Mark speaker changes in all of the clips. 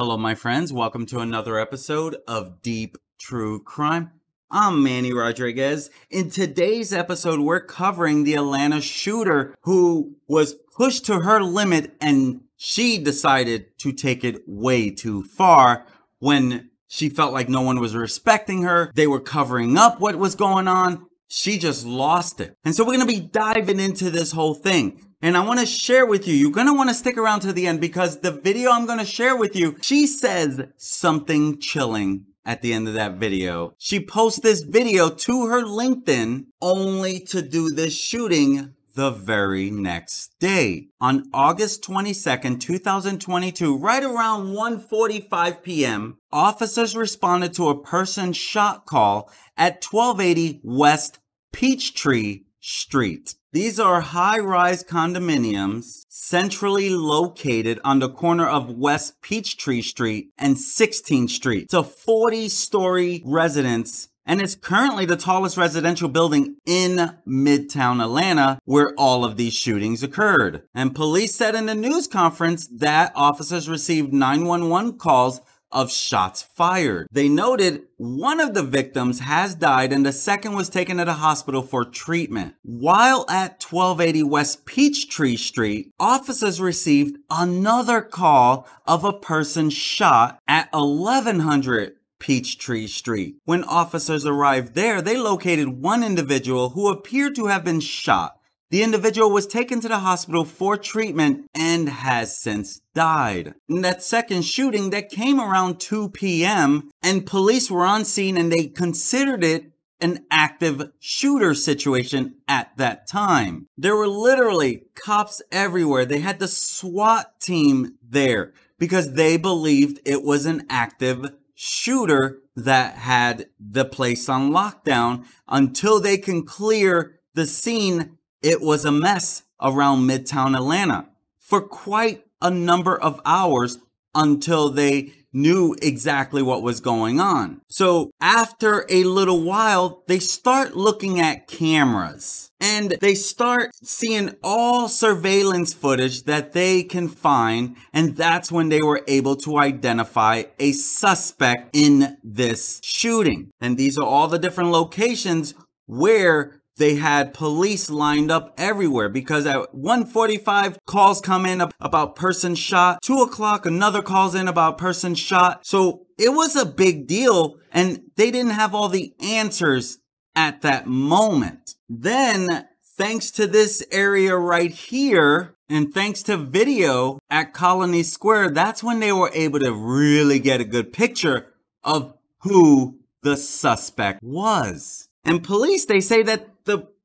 Speaker 1: Hello, my friends. Welcome to another episode of Deep True Crime. I'm Manny Rodriguez. In today's episode, we're covering the Atlanta shooter who was pushed to her limit and she decided to take it way too far when she felt like no one was respecting her. They were covering up what was going on. She just lost it. And so we're going to be diving into this whole thing. And I want to share with you, you're going to want to stick around to the end because the video I'm going to share with you, she says something chilling at the end of that video. She posts this video to her LinkedIn only to do this shooting the very next day. On August 22nd, 2022, right around 1:45 p.m., officers responded to a person shot call at 1280 West Peachtree Street. These are high rise condominiums centrally located on the corner of West Peachtree Street and 16th Street. It's a 40 story residence and it's currently the tallest residential building in Midtown Atlanta where all of these shootings occurred. And police said in a news conference that officers received 911 calls of shots fired. They noted one of the victims has died and the second was taken to the hospital for treatment. While at 1280 West Peachtree Street, officers received another call of a person shot at 1100 Peachtree Street. When officers arrived there, they located one individual who appeared to have been shot. The individual was taken to the hospital for treatment and has since died. In that second shooting that came around 2 p.m. and police were on scene and they considered it an active shooter situation at that time. There were literally cops everywhere. They had the SWAT team there because they believed it was an active shooter that had the place on lockdown. Until they can clear the scene it was a mess around Midtown Atlanta for quite a number of hours until they knew exactly what was going on. So after a little while, they start looking at cameras and they start seeing all surveillance footage that they can find. And that's when they were able to identify a suspect in this shooting. And these are all the different locations where they had police lined up everywhere because at 1:45 calls come in about person shot. Two o'clock another calls in about person shot. So it was a big deal, and they didn't have all the answers at that moment. Then, thanks to this area right here, and thanks to video at Colony Square, that's when they were able to really get a good picture of who the suspect was. And police, they say that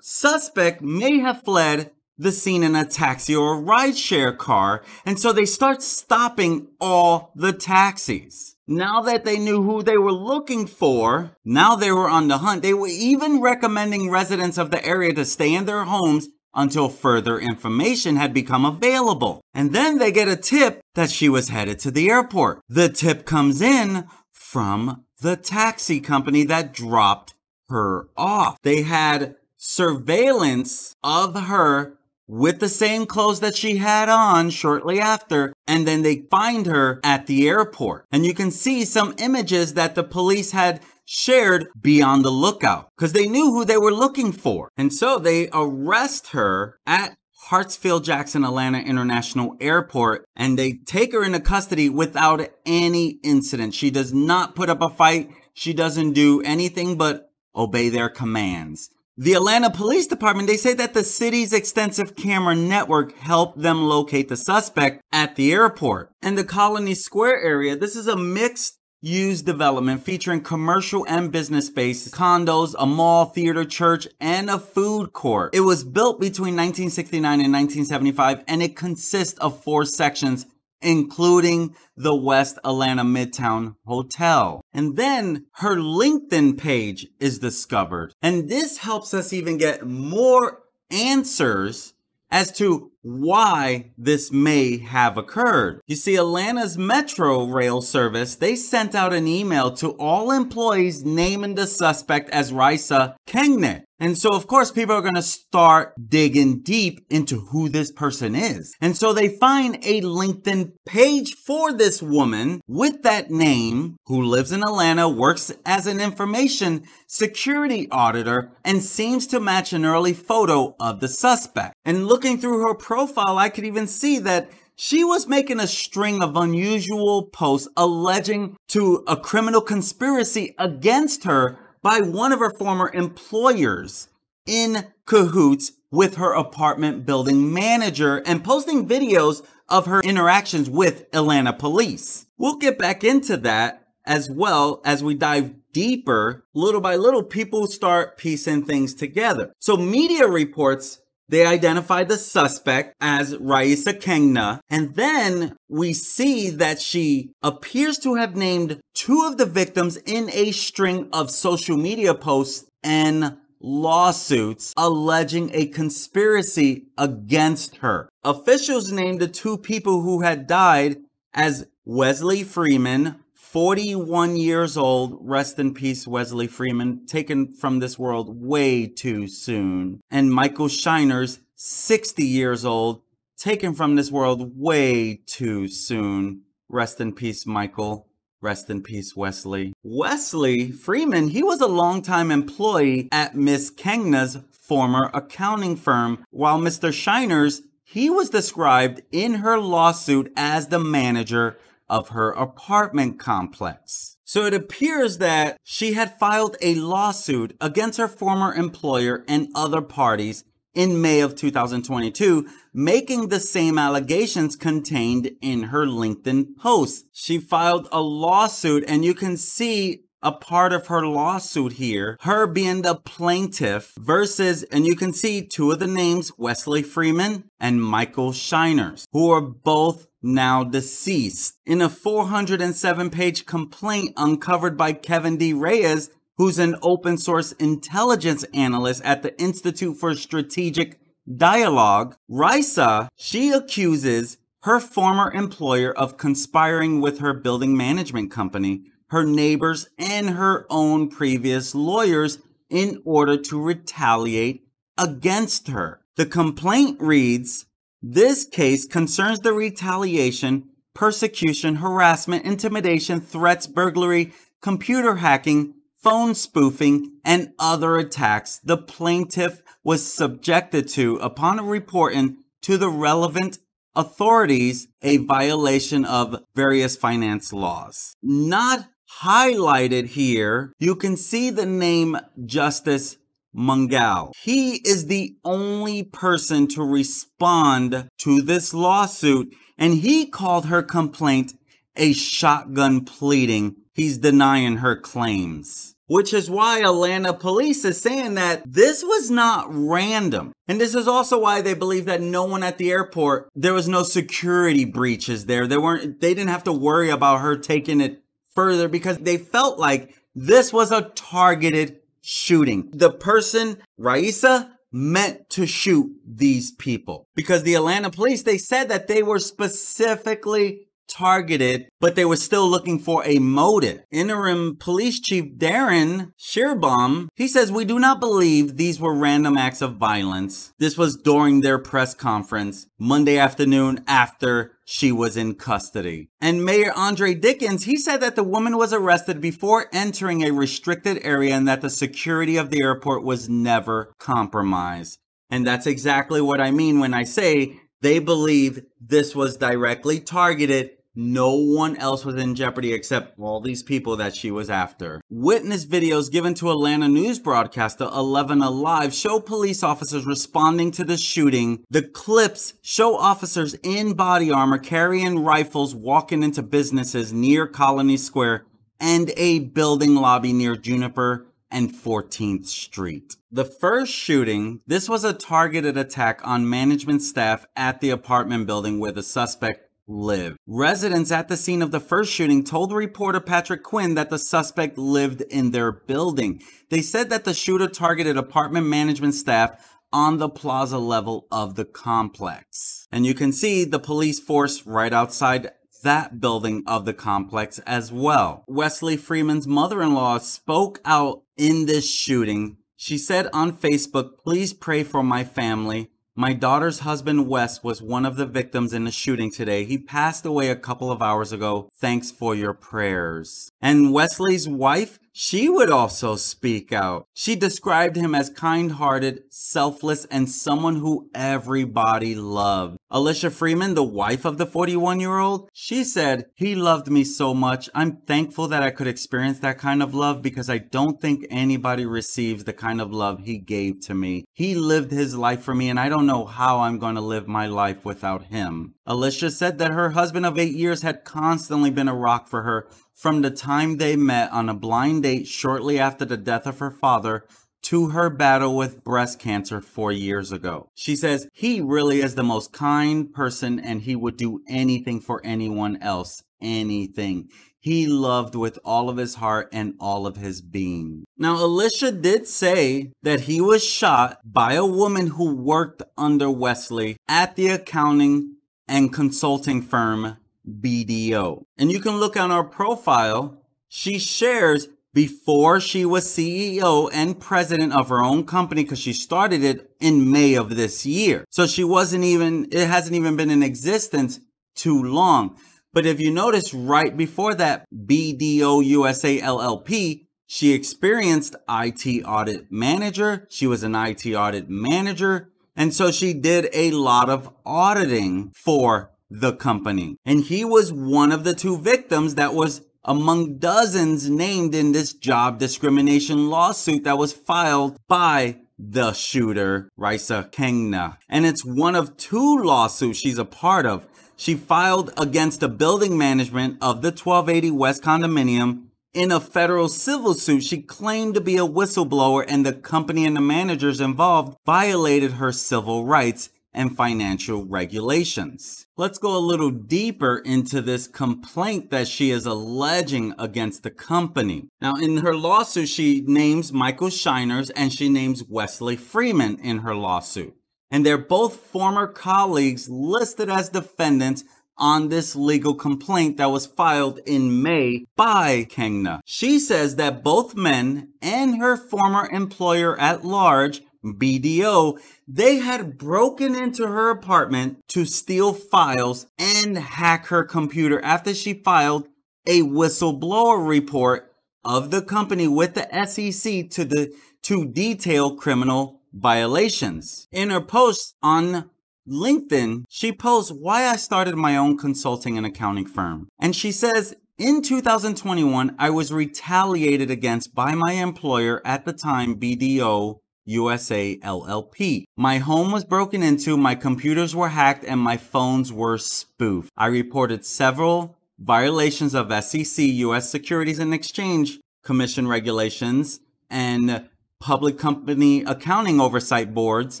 Speaker 1: suspect may have fled the scene in a taxi or a rideshare car, and so they start stopping all the taxis. Now that they knew who they were looking for, now they were on the hunt. They were even recommending residents of the area to stay in their homes until further information had become available. And then they get a tip that she was headed to the airport. The tip comes in from the taxi company that dropped her off. They had surveillance of her with the same clothes that she had on shortly after. And then they find her at the airport. And you can see some images that the police had shared be on the lookout because they knew who they were looking for. And so they arrest her at Hartsfield Jackson Atlanta International Airport and they take her into custody without any incident. She does not put up a fight. She doesn't do anything but obey their commands. The Atlanta Police Department, they say that the city's extensive camera network helped them locate the suspect at the airport. And the Colony Square area, this is a mixed use development featuring commercial and business space, condos, a mall, theater, church, and a food court. It was built between 1969 and 1975 and it consists of four sections including the West Atlanta Midtown Hotel. And then her LinkedIn page is discovered. And this helps us even get more answers as to why this may have occurred. You see, Atlanta's Metro Rail Service, they sent out an email to all employees naming the suspect as Raissa Kengne. And so, of course, people are going to start digging deep into who this person is. And so they find a LinkedIn page for this woman with that name who lives in Atlanta, works as an information security auditor, and seems to match an early photo of the suspect. And looking through her profile, I could even see that she was making a string of unusual posts alleging to a criminal conspiracy against her by one of her former employers in cahoots with her apartment building manager and posting videos of her interactions with Atlanta police. We'll get back into that as well as we dive deeper. Little by little, people start piecing things together. So media reports they identify the suspect as Raissa Kengne, and then we see that she appears to have named two of the victims in a string of social media posts and lawsuits alleging a conspiracy against her. Officials named the two people who had died as Wesley Freeman, 41 years old. Rest in peace, Wesley Freeman, taken from this world way too soon. And Michael Shiners, 60 years old, taken from this world way too soon. Rest in peace, Michael. Rest in peace, Wesley. Wesley Freeman, he was a longtime employee at Miss Kengne's former accounting firm, while Mr. Shiners, he was described in her lawsuit as the manager of her apartment complex. So it appears that she had filed a lawsuit against her former employer and other parties in May of 2022, making the same allegations contained in her LinkedIn post. She filed a lawsuit and you can see a part of her lawsuit here, her being the plaintiff versus, and you can see two of the names, Wesley Freeman and Michael Shiners, who are both now deceased. In a 407 page complaint uncovered by Kevin D. Reyes, who's an open source intelligence analyst at the Institute for Strategic Dialogue, Raissa, she accuses her former employer of conspiring with her building management company, her neighbors, and her own previous lawyers in order to retaliate against her. The complaint reads, this case concerns the retaliation, persecution, harassment, intimidation, threats, burglary, computer hacking, phone spoofing, and other attacks the plaintiff was subjected to upon reporting to the relevant authorities a violation of various finance laws. Not highlighted here, you can see the name Justice Mungal. He is the only person to respond to this lawsuit, and he called her complaint a shotgun pleading. He's denying her claims. Which is why Atlanta police is saying that this was not random. And this is also why they believe that no one at the airport, there was no security breaches there. They weren't, they didn't have to worry about her taking it further because they felt like this was a targeted shooting. The person, Raissa, meant to shoot these people because the Atlanta police, they said that they were specifically targeted, but they were still looking for a motive. Interim Police Chief Darin Schierbaum, he says, we do not believe these were random acts of violence. This was during their press conference Monday afternoon after she was in custody. And Mayor Andre Dickens, he said that the woman was arrested before entering a restricted area and that the security of the airport was never compromised. And that's exactly what I mean when I say they believe this was directly targeted no one else was in jeopardy except all these people that she was after. Witness videos given to Atlanta news broadcaster 11 Alive show police officers responding to the shooting. The clips show officers in body armor carrying rifles walking into businesses near Colony Square and a building lobby near Juniper and 14th Street. The first shooting, this was a targeted attack on management staff at the apartment building where the suspect live. Residents at the scene of the first shooting told reporter Patrick Quinn that the suspect lived in their building. They said that the shooter targeted apartment management staff on the plaza level of the complex. And you can see the police force right outside that building of the complex as well. Wesley Freeman's mother-in-law spoke out in this shooting. She said on Facebook, please pray for my family. My daughter's husband, Wes, was one of the victims in the shooting today. He passed away a couple of hours ago. Thanks for your prayers. And Wesley's wife, she would also speak out. She described him as kind hearted, selfless, and someone who everybody loved. Alicia Freeman, the wife of the 41 year old, she said, He loved me so much. I'm thankful that I could experience that kind of love because I don't think anybody receives the kind of love he gave to me. He lived his life for me, and I don't know how I'm going to live my life without him. Alicia said that her husband of eight years had constantly been a rock for her from the time they met on a blind date shortly after the death of her father to her battle with breast cancer four years ago. She says, he really is the most kind person and he would do anything for anyone else. Anything. He loved with all of his heart and all of his being. Now, Alicia did say that he was shot by a woman who worked under Wesley at the accounting and consulting firm BDO. And you can look on our profile. She shares before she was CEO and president of her own company because she started it in May of this year. So she wasn't even, it hasn't even been in existence too long. But if you notice right before that, BDO USA LLP, she experienced IT audit manager. She was an IT audit manager. And so she did a lot of auditing for the company. And he was one of the two victims that was among dozens named in this job discrimination lawsuit that was filed by the shooter, Raissa Kengne. And it's one of two lawsuits she's a part of. She filed against the building management of the 1280 West condominium in a federal civil suit, she claimed to be a whistleblower and the company and the managers involved violated her civil rights and financial regulations. Let's go a little deeper into this complaint that she is alleging against the company. Now, in her lawsuit, she names Michael Shiners and she names Wesley Freeman in her lawsuit. And they're both former colleagues listed as defendants on this legal complaint that was filed in May by Kengne. She says that both men and her former employer at large BDO, they had broken into her apartment to steal files and hack her computer after she filed a whistleblower report of the company with the SEC to the to detail criminal violations. In her post on LinkedIn, she posts why I started my own consulting and accounting firm. And she says, in 2021, I was retaliated against by my employer at the time, BDO USA LLP. My home was broken into, my computers were hacked, and my phones were spoofed. I reported several violations of SEC, US Securities and Exchange Commission regulations, and public company accounting oversight boards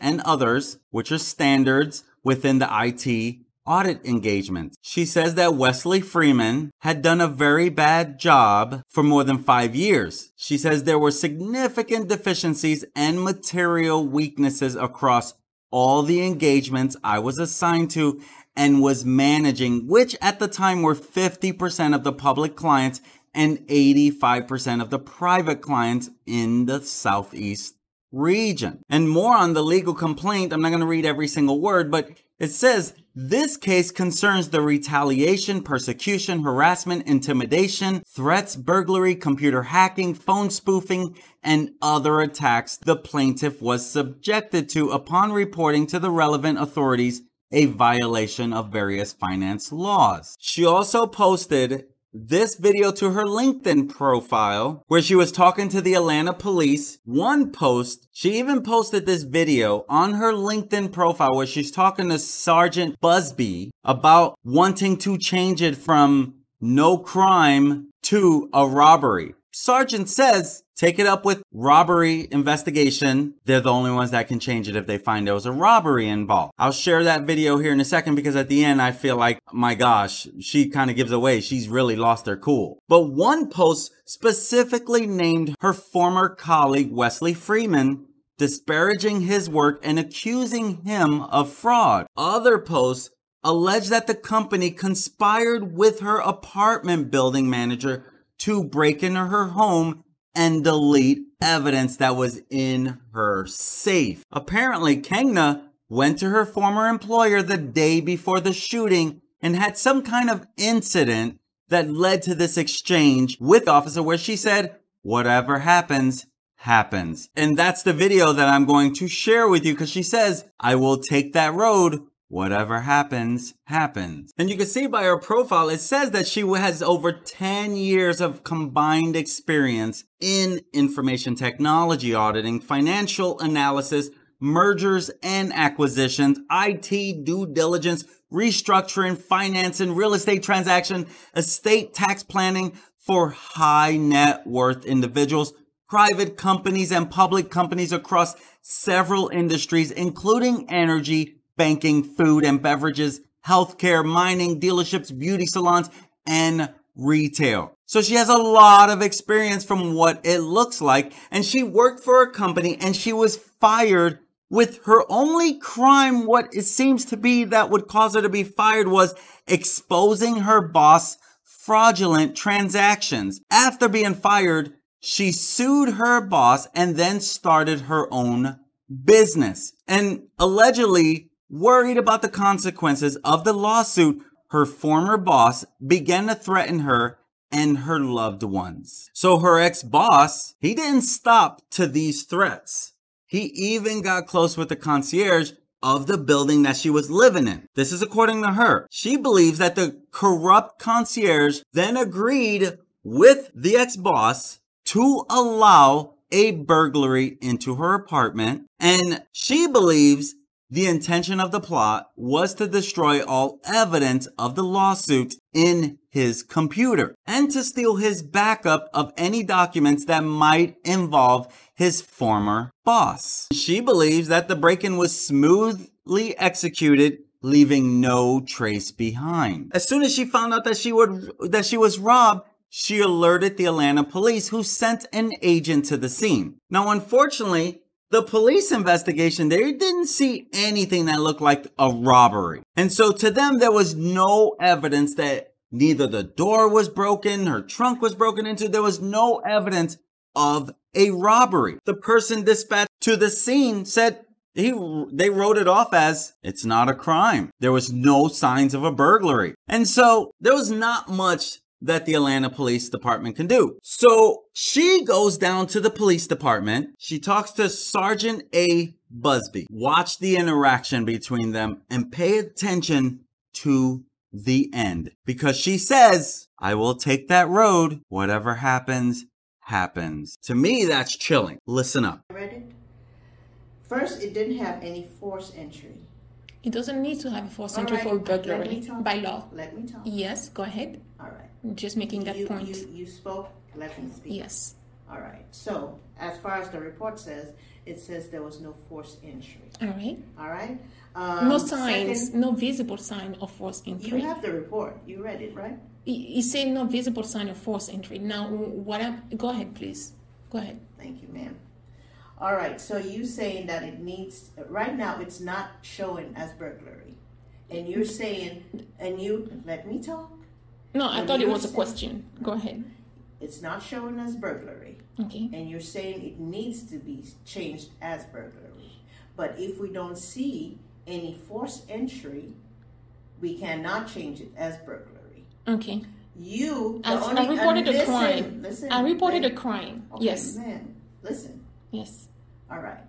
Speaker 1: and others, which are standards within the IT audit engagement. She says that Wesley Freeman had done a very bad job for more than five years. She says there were significant deficiencies and material weaknesses across all the engagements I was assigned to and was managing, which at the time were 50% of the public clients and 85% of the private clients in the Southeast region. And more on the legal complaint. I'm not going to read every single word, but it says this case concerns the retaliation, persecution, harassment, intimidation, threats, burglary, computer hacking, phone spoofing, and other attacks the plaintiff was subjected to upon reporting to the relevant authorities a violation of various finance laws. She also posted this video to her LinkedIn profile where she was talking to the Atlanta police. One post, she even posted this video on her LinkedIn profile where she's talking to Sergeant Busby about wanting to change it from no crime to a robbery. Sergeant says, take it up with robbery investigation. They're the only ones that can change it if they find there was a robbery involved. I'll share that video here in a second because at the end I feel like, my gosh, she kind of gives away. She's really lost her cool. But one post specifically named her former colleague Wesley Freeman disparaging his work and accusing him of fraud. Other posts allege that the company conspired with her apartment building manager to break into her home and delete evidence that was in her safe. Apparently, Kengne went to her former employer the day before the shooting and had some kind of incident that led to this exchange with officer where she said, whatever happens, happens. And that's the video that I'm going to share with you because she says, I will take that road. Whatever happens, happens. And you can see by her profile, it says that she has over 10 years of combined experience in information technology auditing, financial analysis, mergers and acquisitions, IT due diligence, restructuring, finance and real estate transaction, estate tax planning for high net worth individuals, private companies and public companies across several industries, including energy, banking, food and beverages, healthcare, mining, dealerships, beauty salons, and retail. So she has a lot of experience from what it looks like. And she worked for a company and she was fired with her only crime, what it seems to be that would cause her to be fired was exposing her boss fraudulent transactions. After being fired, she sued her boss and then started her own business. And allegedly, worried about the consequences of the lawsuit, her former boss began to threaten her and her loved ones. So her ex-boss, he didn't stop to these threats. He even got close with the concierge of the building that she was living in. This is according to her. She believes that the corrupt concierge then agreed with the ex-boss to allow a burglary into her apartment. And she believes the intention of the plot was to destroy all evidence of the lawsuit in his computer and to steal his backup of any documents that might involve his former boss. She believes that the break-in was smoothly executed leaving no trace behind. As soon as she found out that she would that she was robbed, she alerted the Atlanta police who sent an agent to the scene. Now unfortunately, the police investigation, they didn't see anything that looked like a robbery. And so to them, there was no evidence that neither the door was broken, her trunk was broken into. There was no evidence of a robbery. The person dispatched to the scene said he, they wrote it off as it's not a crime. There was no signs of a burglary. And so there was not much that the Atlanta Police Department can do. So she goes down to the police department. She talks to Sergeant A. Busby. Watch the interaction between them and pay attention to the end because she says, I will take that road. Whatever happens, happens. To me, that's chilling. Listen up.
Speaker 2: read it. First, it didn't have any force entry.
Speaker 3: It doesn't need to have a force
Speaker 2: All
Speaker 3: entry
Speaker 2: right,
Speaker 3: for burglary by law.
Speaker 2: Let me talk.
Speaker 3: Yes, go ahead. Just making that
Speaker 2: you,
Speaker 3: point.
Speaker 2: You, you spoke. Let me speak.
Speaker 3: Yes.
Speaker 2: All right. So, as far as the report says, it says there was no force entry.
Speaker 3: All right.
Speaker 2: All right. Um,
Speaker 3: No signs,
Speaker 2: second,
Speaker 3: no visible sign of force entry.
Speaker 2: you have the report. You read it, right?
Speaker 3: You say no visible sign of force entry. Now, what? I'm, go ahead, please. Go ahead.
Speaker 2: Thank you, ma'am. All right. So you saying that it needs right now? It's not showing as burglary, and you're saying, and you let me talk.
Speaker 3: No, I thought it was a question. Go ahead.
Speaker 2: It's not showing as burglary.
Speaker 3: Okay.
Speaker 2: and you're saying it needs to be changed as burglary. But if we don't see any forced entry, we cannot change it as burglary.
Speaker 3: Okay.
Speaker 2: You,
Speaker 3: As
Speaker 2: only,
Speaker 3: I reported
Speaker 2: and
Speaker 3: a crime.
Speaker 2: Listen,
Speaker 3: I reported a crime.
Speaker 2: Okay,
Speaker 3: Yes.
Speaker 2: ma'am, listen.
Speaker 3: Yes.
Speaker 2: All right.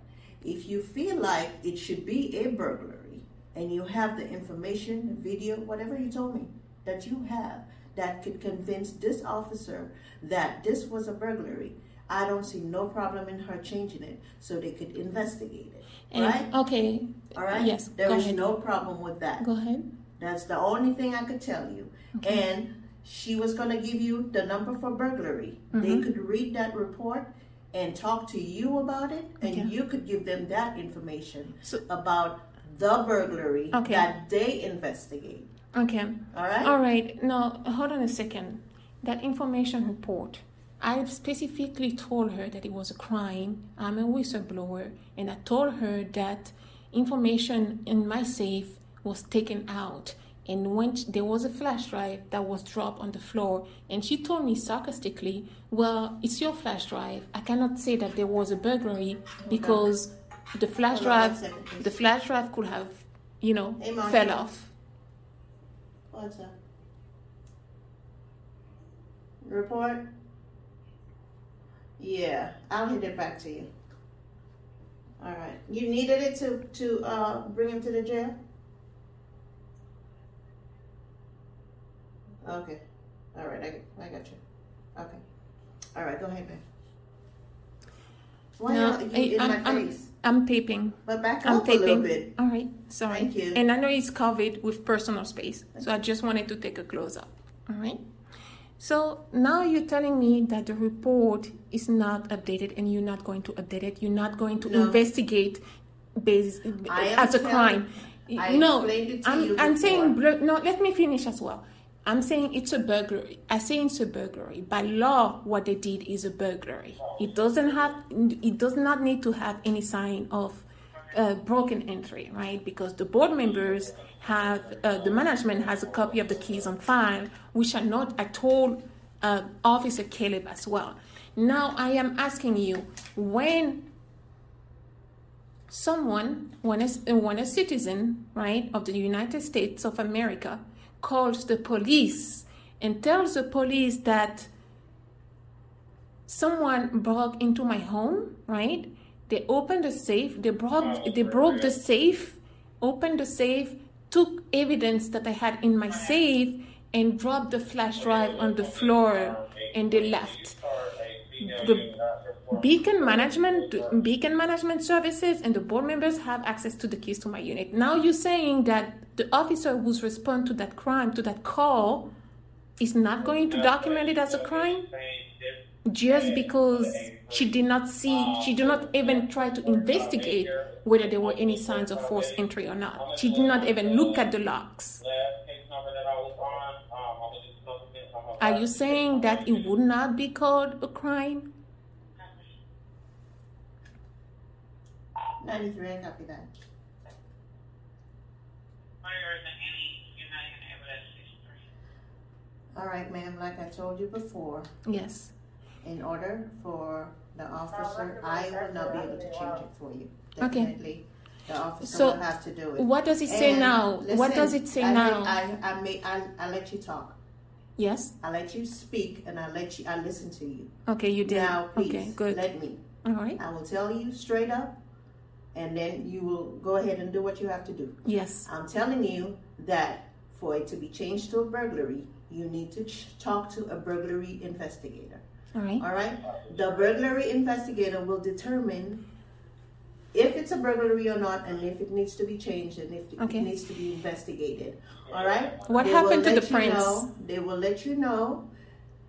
Speaker 2: If you feel like it should be a burglary and you have the information, the video, whatever you told me that you have that could convince this officer that this was a burglary, I don't see no problem in her changing it so they could investigate it.
Speaker 3: And,
Speaker 2: right?
Speaker 3: Okay.
Speaker 2: All right?
Speaker 3: Yes.
Speaker 2: There is
Speaker 3: ahead.
Speaker 2: no problem with that.
Speaker 3: Go ahead.
Speaker 2: That's the only thing I could tell you. And she was going to give you the number for burglary.
Speaker 3: Mm-hmm.
Speaker 2: They could read that report and talk to you about it, and
Speaker 3: Okay.
Speaker 2: you could give them that information
Speaker 3: So-
Speaker 2: about the burglary
Speaker 3: Okay.
Speaker 2: that they investigate.
Speaker 3: Okay.
Speaker 2: All right?
Speaker 3: All right. Now, hold on a second. That information report, I specifically told her that it was a crime. I'm a whistleblower, and I told her that information in my safe was taken out. And when there was a flash drive that was dropped on the floor, and she told me sarcastically, "Well, it's your flash drive. I cannot say that there was a burglary because the flash
Speaker 2: Hold on one
Speaker 3: drive, the flash drive could have, you know, fell off."
Speaker 2: What's up? Report? Yeah, I'll hit it back to you. All right. You needed it to to uh, bring him to the jail? Okay. All right, I, I got you. Okay. All right, go ahead, man. Why
Speaker 3: No,
Speaker 2: are you
Speaker 3: I-
Speaker 2: in
Speaker 3: I'm-
Speaker 2: my
Speaker 3: I'm-
Speaker 2: face?
Speaker 3: I'm taping.
Speaker 2: But back
Speaker 3: I'm
Speaker 2: up a little
Speaker 3: taping.
Speaker 2: bit.
Speaker 3: All right, sorry.
Speaker 2: Thank you.
Speaker 3: And I know it's covered with personal space, so I just wanted to take a close up. All right. So now you're telling me that the report is not updated, and you're not going to update it. You're not going to
Speaker 2: No.
Speaker 3: investigate base
Speaker 2: I am
Speaker 3: as a crime.
Speaker 2: I
Speaker 3: no,
Speaker 2: explained it to
Speaker 3: I'm,
Speaker 2: you
Speaker 3: I'm saying no. Let me finish as well. I'm saying it's a burglary. I say it's a burglary. By law, what they did is a burglary. It doesn't have. It does not need to have any sign of uh, broken entry, right? Because the board members have, uh, the management has a copy of the keys on file, which I not. I told uh, Officer Caleb as well. Now I am asking you when someone, when a, when a citizen, right, of the United States of America calls the police and tells the police that someone broke into my home, right? They opened the safe, they broke oh, they broke the safe, opened the safe, took evidence that I had in my safe and dropped the flash drive on the floor and they left. The Beacon Management, Beacon Management Services, and the board members have access to the keys to my unit. Now you're saying that the officer who's respond to that crime, to that call, is not going to document it as a crime just because she did not see, she did not even try to investigate whether there were any signs of forced entry or not. She did not even look at the locks. Are you saying that it would not be called a crime?
Speaker 2: 93, I copy that.
Speaker 4: There isn't any United evidence history.
Speaker 2: All right, ma'am, like I told you before,
Speaker 3: Yes.
Speaker 2: in order for the officer, I will not be able to change it for you.
Speaker 3: Okay.
Speaker 2: Definitely, the officer
Speaker 3: So,
Speaker 2: will have to do it.
Speaker 3: What does it say
Speaker 2: And
Speaker 3: now? what does it say
Speaker 2: I
Speaker 3: now?
Speaker 2: Let, I, I, may, I, I let you talk.
Speaker 3: yes.
Speaker 2: I let you speak, and I let you. I listen to you.
Speaker 3: Okay, you did.
Speaker 2: Now, please,
Speaker 3: okay, good.
Speaker 2: let me.
Speaker 3: All right.
Speaker 2: I will tell you straight up, and then you will go ahead and do what you have to do.
Speaker 3: Yes.
Speaker 2: I'm telling you that for it to be changed to a burglary, you need to ch- talk to a burglary investigator.
Speaker 3: All right.
Speaker 2: All right? The burglary investigator will determine if it's a burglary or not, and if it needs to be changed, and if it needs to be investigated. All right?
Speaker 3: What
Speaker 2: They
Speaker 3: happened to the
Speaker 2: you
Speaker 3: prints?
Speaker 2: know- they will let you know.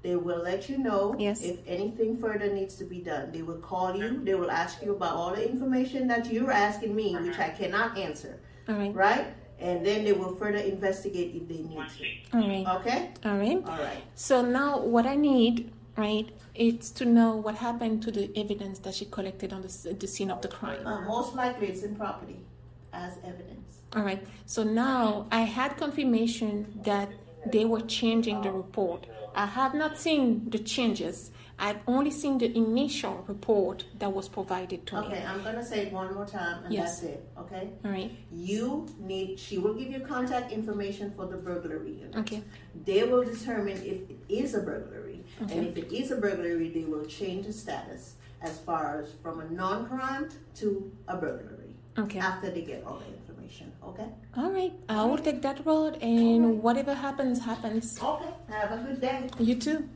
Speaker 2: They will let you know
Speaker 3: Yes.
Speaker 2: if anything further needs to be done. They will call you. They will ask you about all the information that you're asking me, which I cannot answer.
Speaker 3: All right.
Speaker 2: Right? And then they will further investigate if they need to.
Speaker 3: All right.
Speaker 2: Okay?
Speaker 3: All right.
Speaker 2: All right.
Speaker 3: So now what I need, right, is to know what happened to the evidence that she collected on the, the scene of the crime.
Speaker 2: Uh, most likely it's in property as evidence.
Speaker 3: All right. So now I had confirmation that they were changing the report. I have not seen the changes. I've only seen the initial report that was provided to me.
Speaker 2: Okay, I'm gonna say it one more time and
Speaker 3: Yes.
Speaker 2: that's it, okay?
Speaker 3: All right.
Speaker 2: You need, she will give you contact information for the burglary unit.
Speaker 3: Okay.
Speaker 2: They will determine if it is a burglary.
Speaker 3: Okay.
Speaker 2: And if it is a burglary, they will change the status as far as from a non-crime to a burglary.
Speaker 3: Okay.
Speaker 2: After they get all the information, okay?
Speaker 3: All right. I will take that road, and whatever happens, happens.
Speaker 2: Okay, have a good day.
Speaker 3: You too.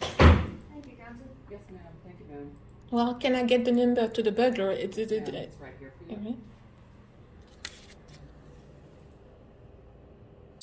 Speaker 5: Thank you, Council. Yes, ma'am. Thank you, ma'am.
Speaker 3: Well, can I get the number to the burglar? It, it, it,
Speaker 5: Yeah, it's right here for you.
Speaker 3: all right.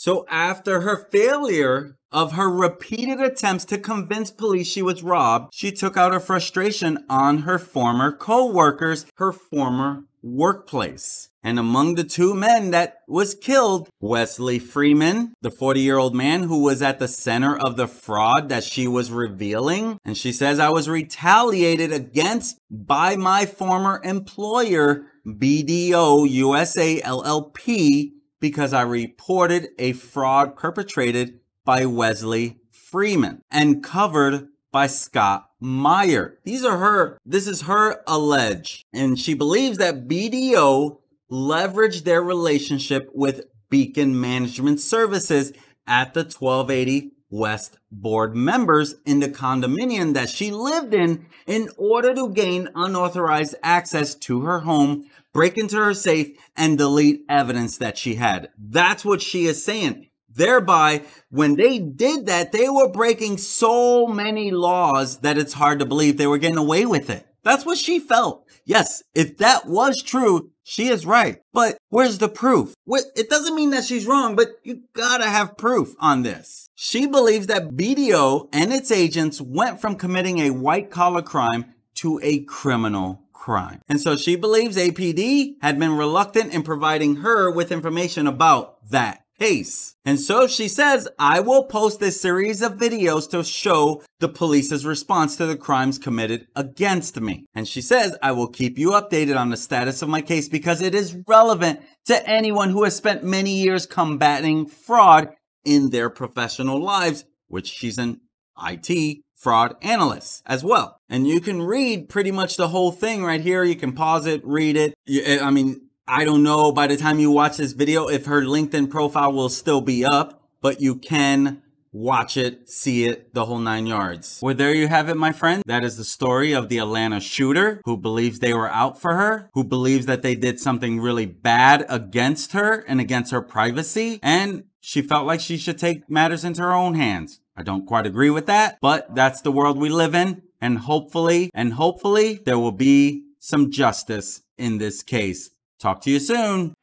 Speaker 1: So after her failure of her repeated attempts to convince police she was robbed, she took out her frustration on her former co-workers, her former workplace. And among the two men that was killed, Wesley Freeman, the 40 year old man who was at the center of the fraud that she was revealing. And she says, I was retaliated against by my former employer, BDO USA LLP, because I reported a fraud perpetrated by Wesley Freeman and covered by Scott Meyer. These are her, this is her allege. And she believes that BDO leveraged their relationship with Beacon Management Services at the 1280 West board members in the condominium that she lived in in order to gain unauthorized access to her home, break into her safe, and delete evidence that she had. That's what she is saying. Thereby, when they did that, they were breaking so many laws that it's hard to believe they were getting away with it. That's what she felt. Yes, if that was true, she is right. But where's the proof? It doesn't mean that she's wrong, but you gotta have proof on this. She believes that BDO and its agents went from committing a white collar crime to a criminal crime. And so she believes APD had been reluctant in providing her with information about that case. And so she says, I will post a series of videos to show the police's response to the crimes committed against me. And she says, I will keep you updated on the status of my case because it is relevant to anyone who has spent many years combating fraud in their professional lives, which she's an IT fraud analyst as well. And you can read pretty much the whole thing right here. You can pause it, read it. I mean, I don't know by the time you watch this video if her LinkedIn profile will still be up, but you can watch it, see it, the whole nine yards. Well, there you have it, my friend. That is the story of the Atlanta shooter who believes they were out for her, who believes that they did something really bad against her and against her privacy. And she felt like she should take matters into her own hands. I don't quite agree with that, but that's the world we live in. And hopefully, and hopefully there will be some justice in this case. Talk to you soon.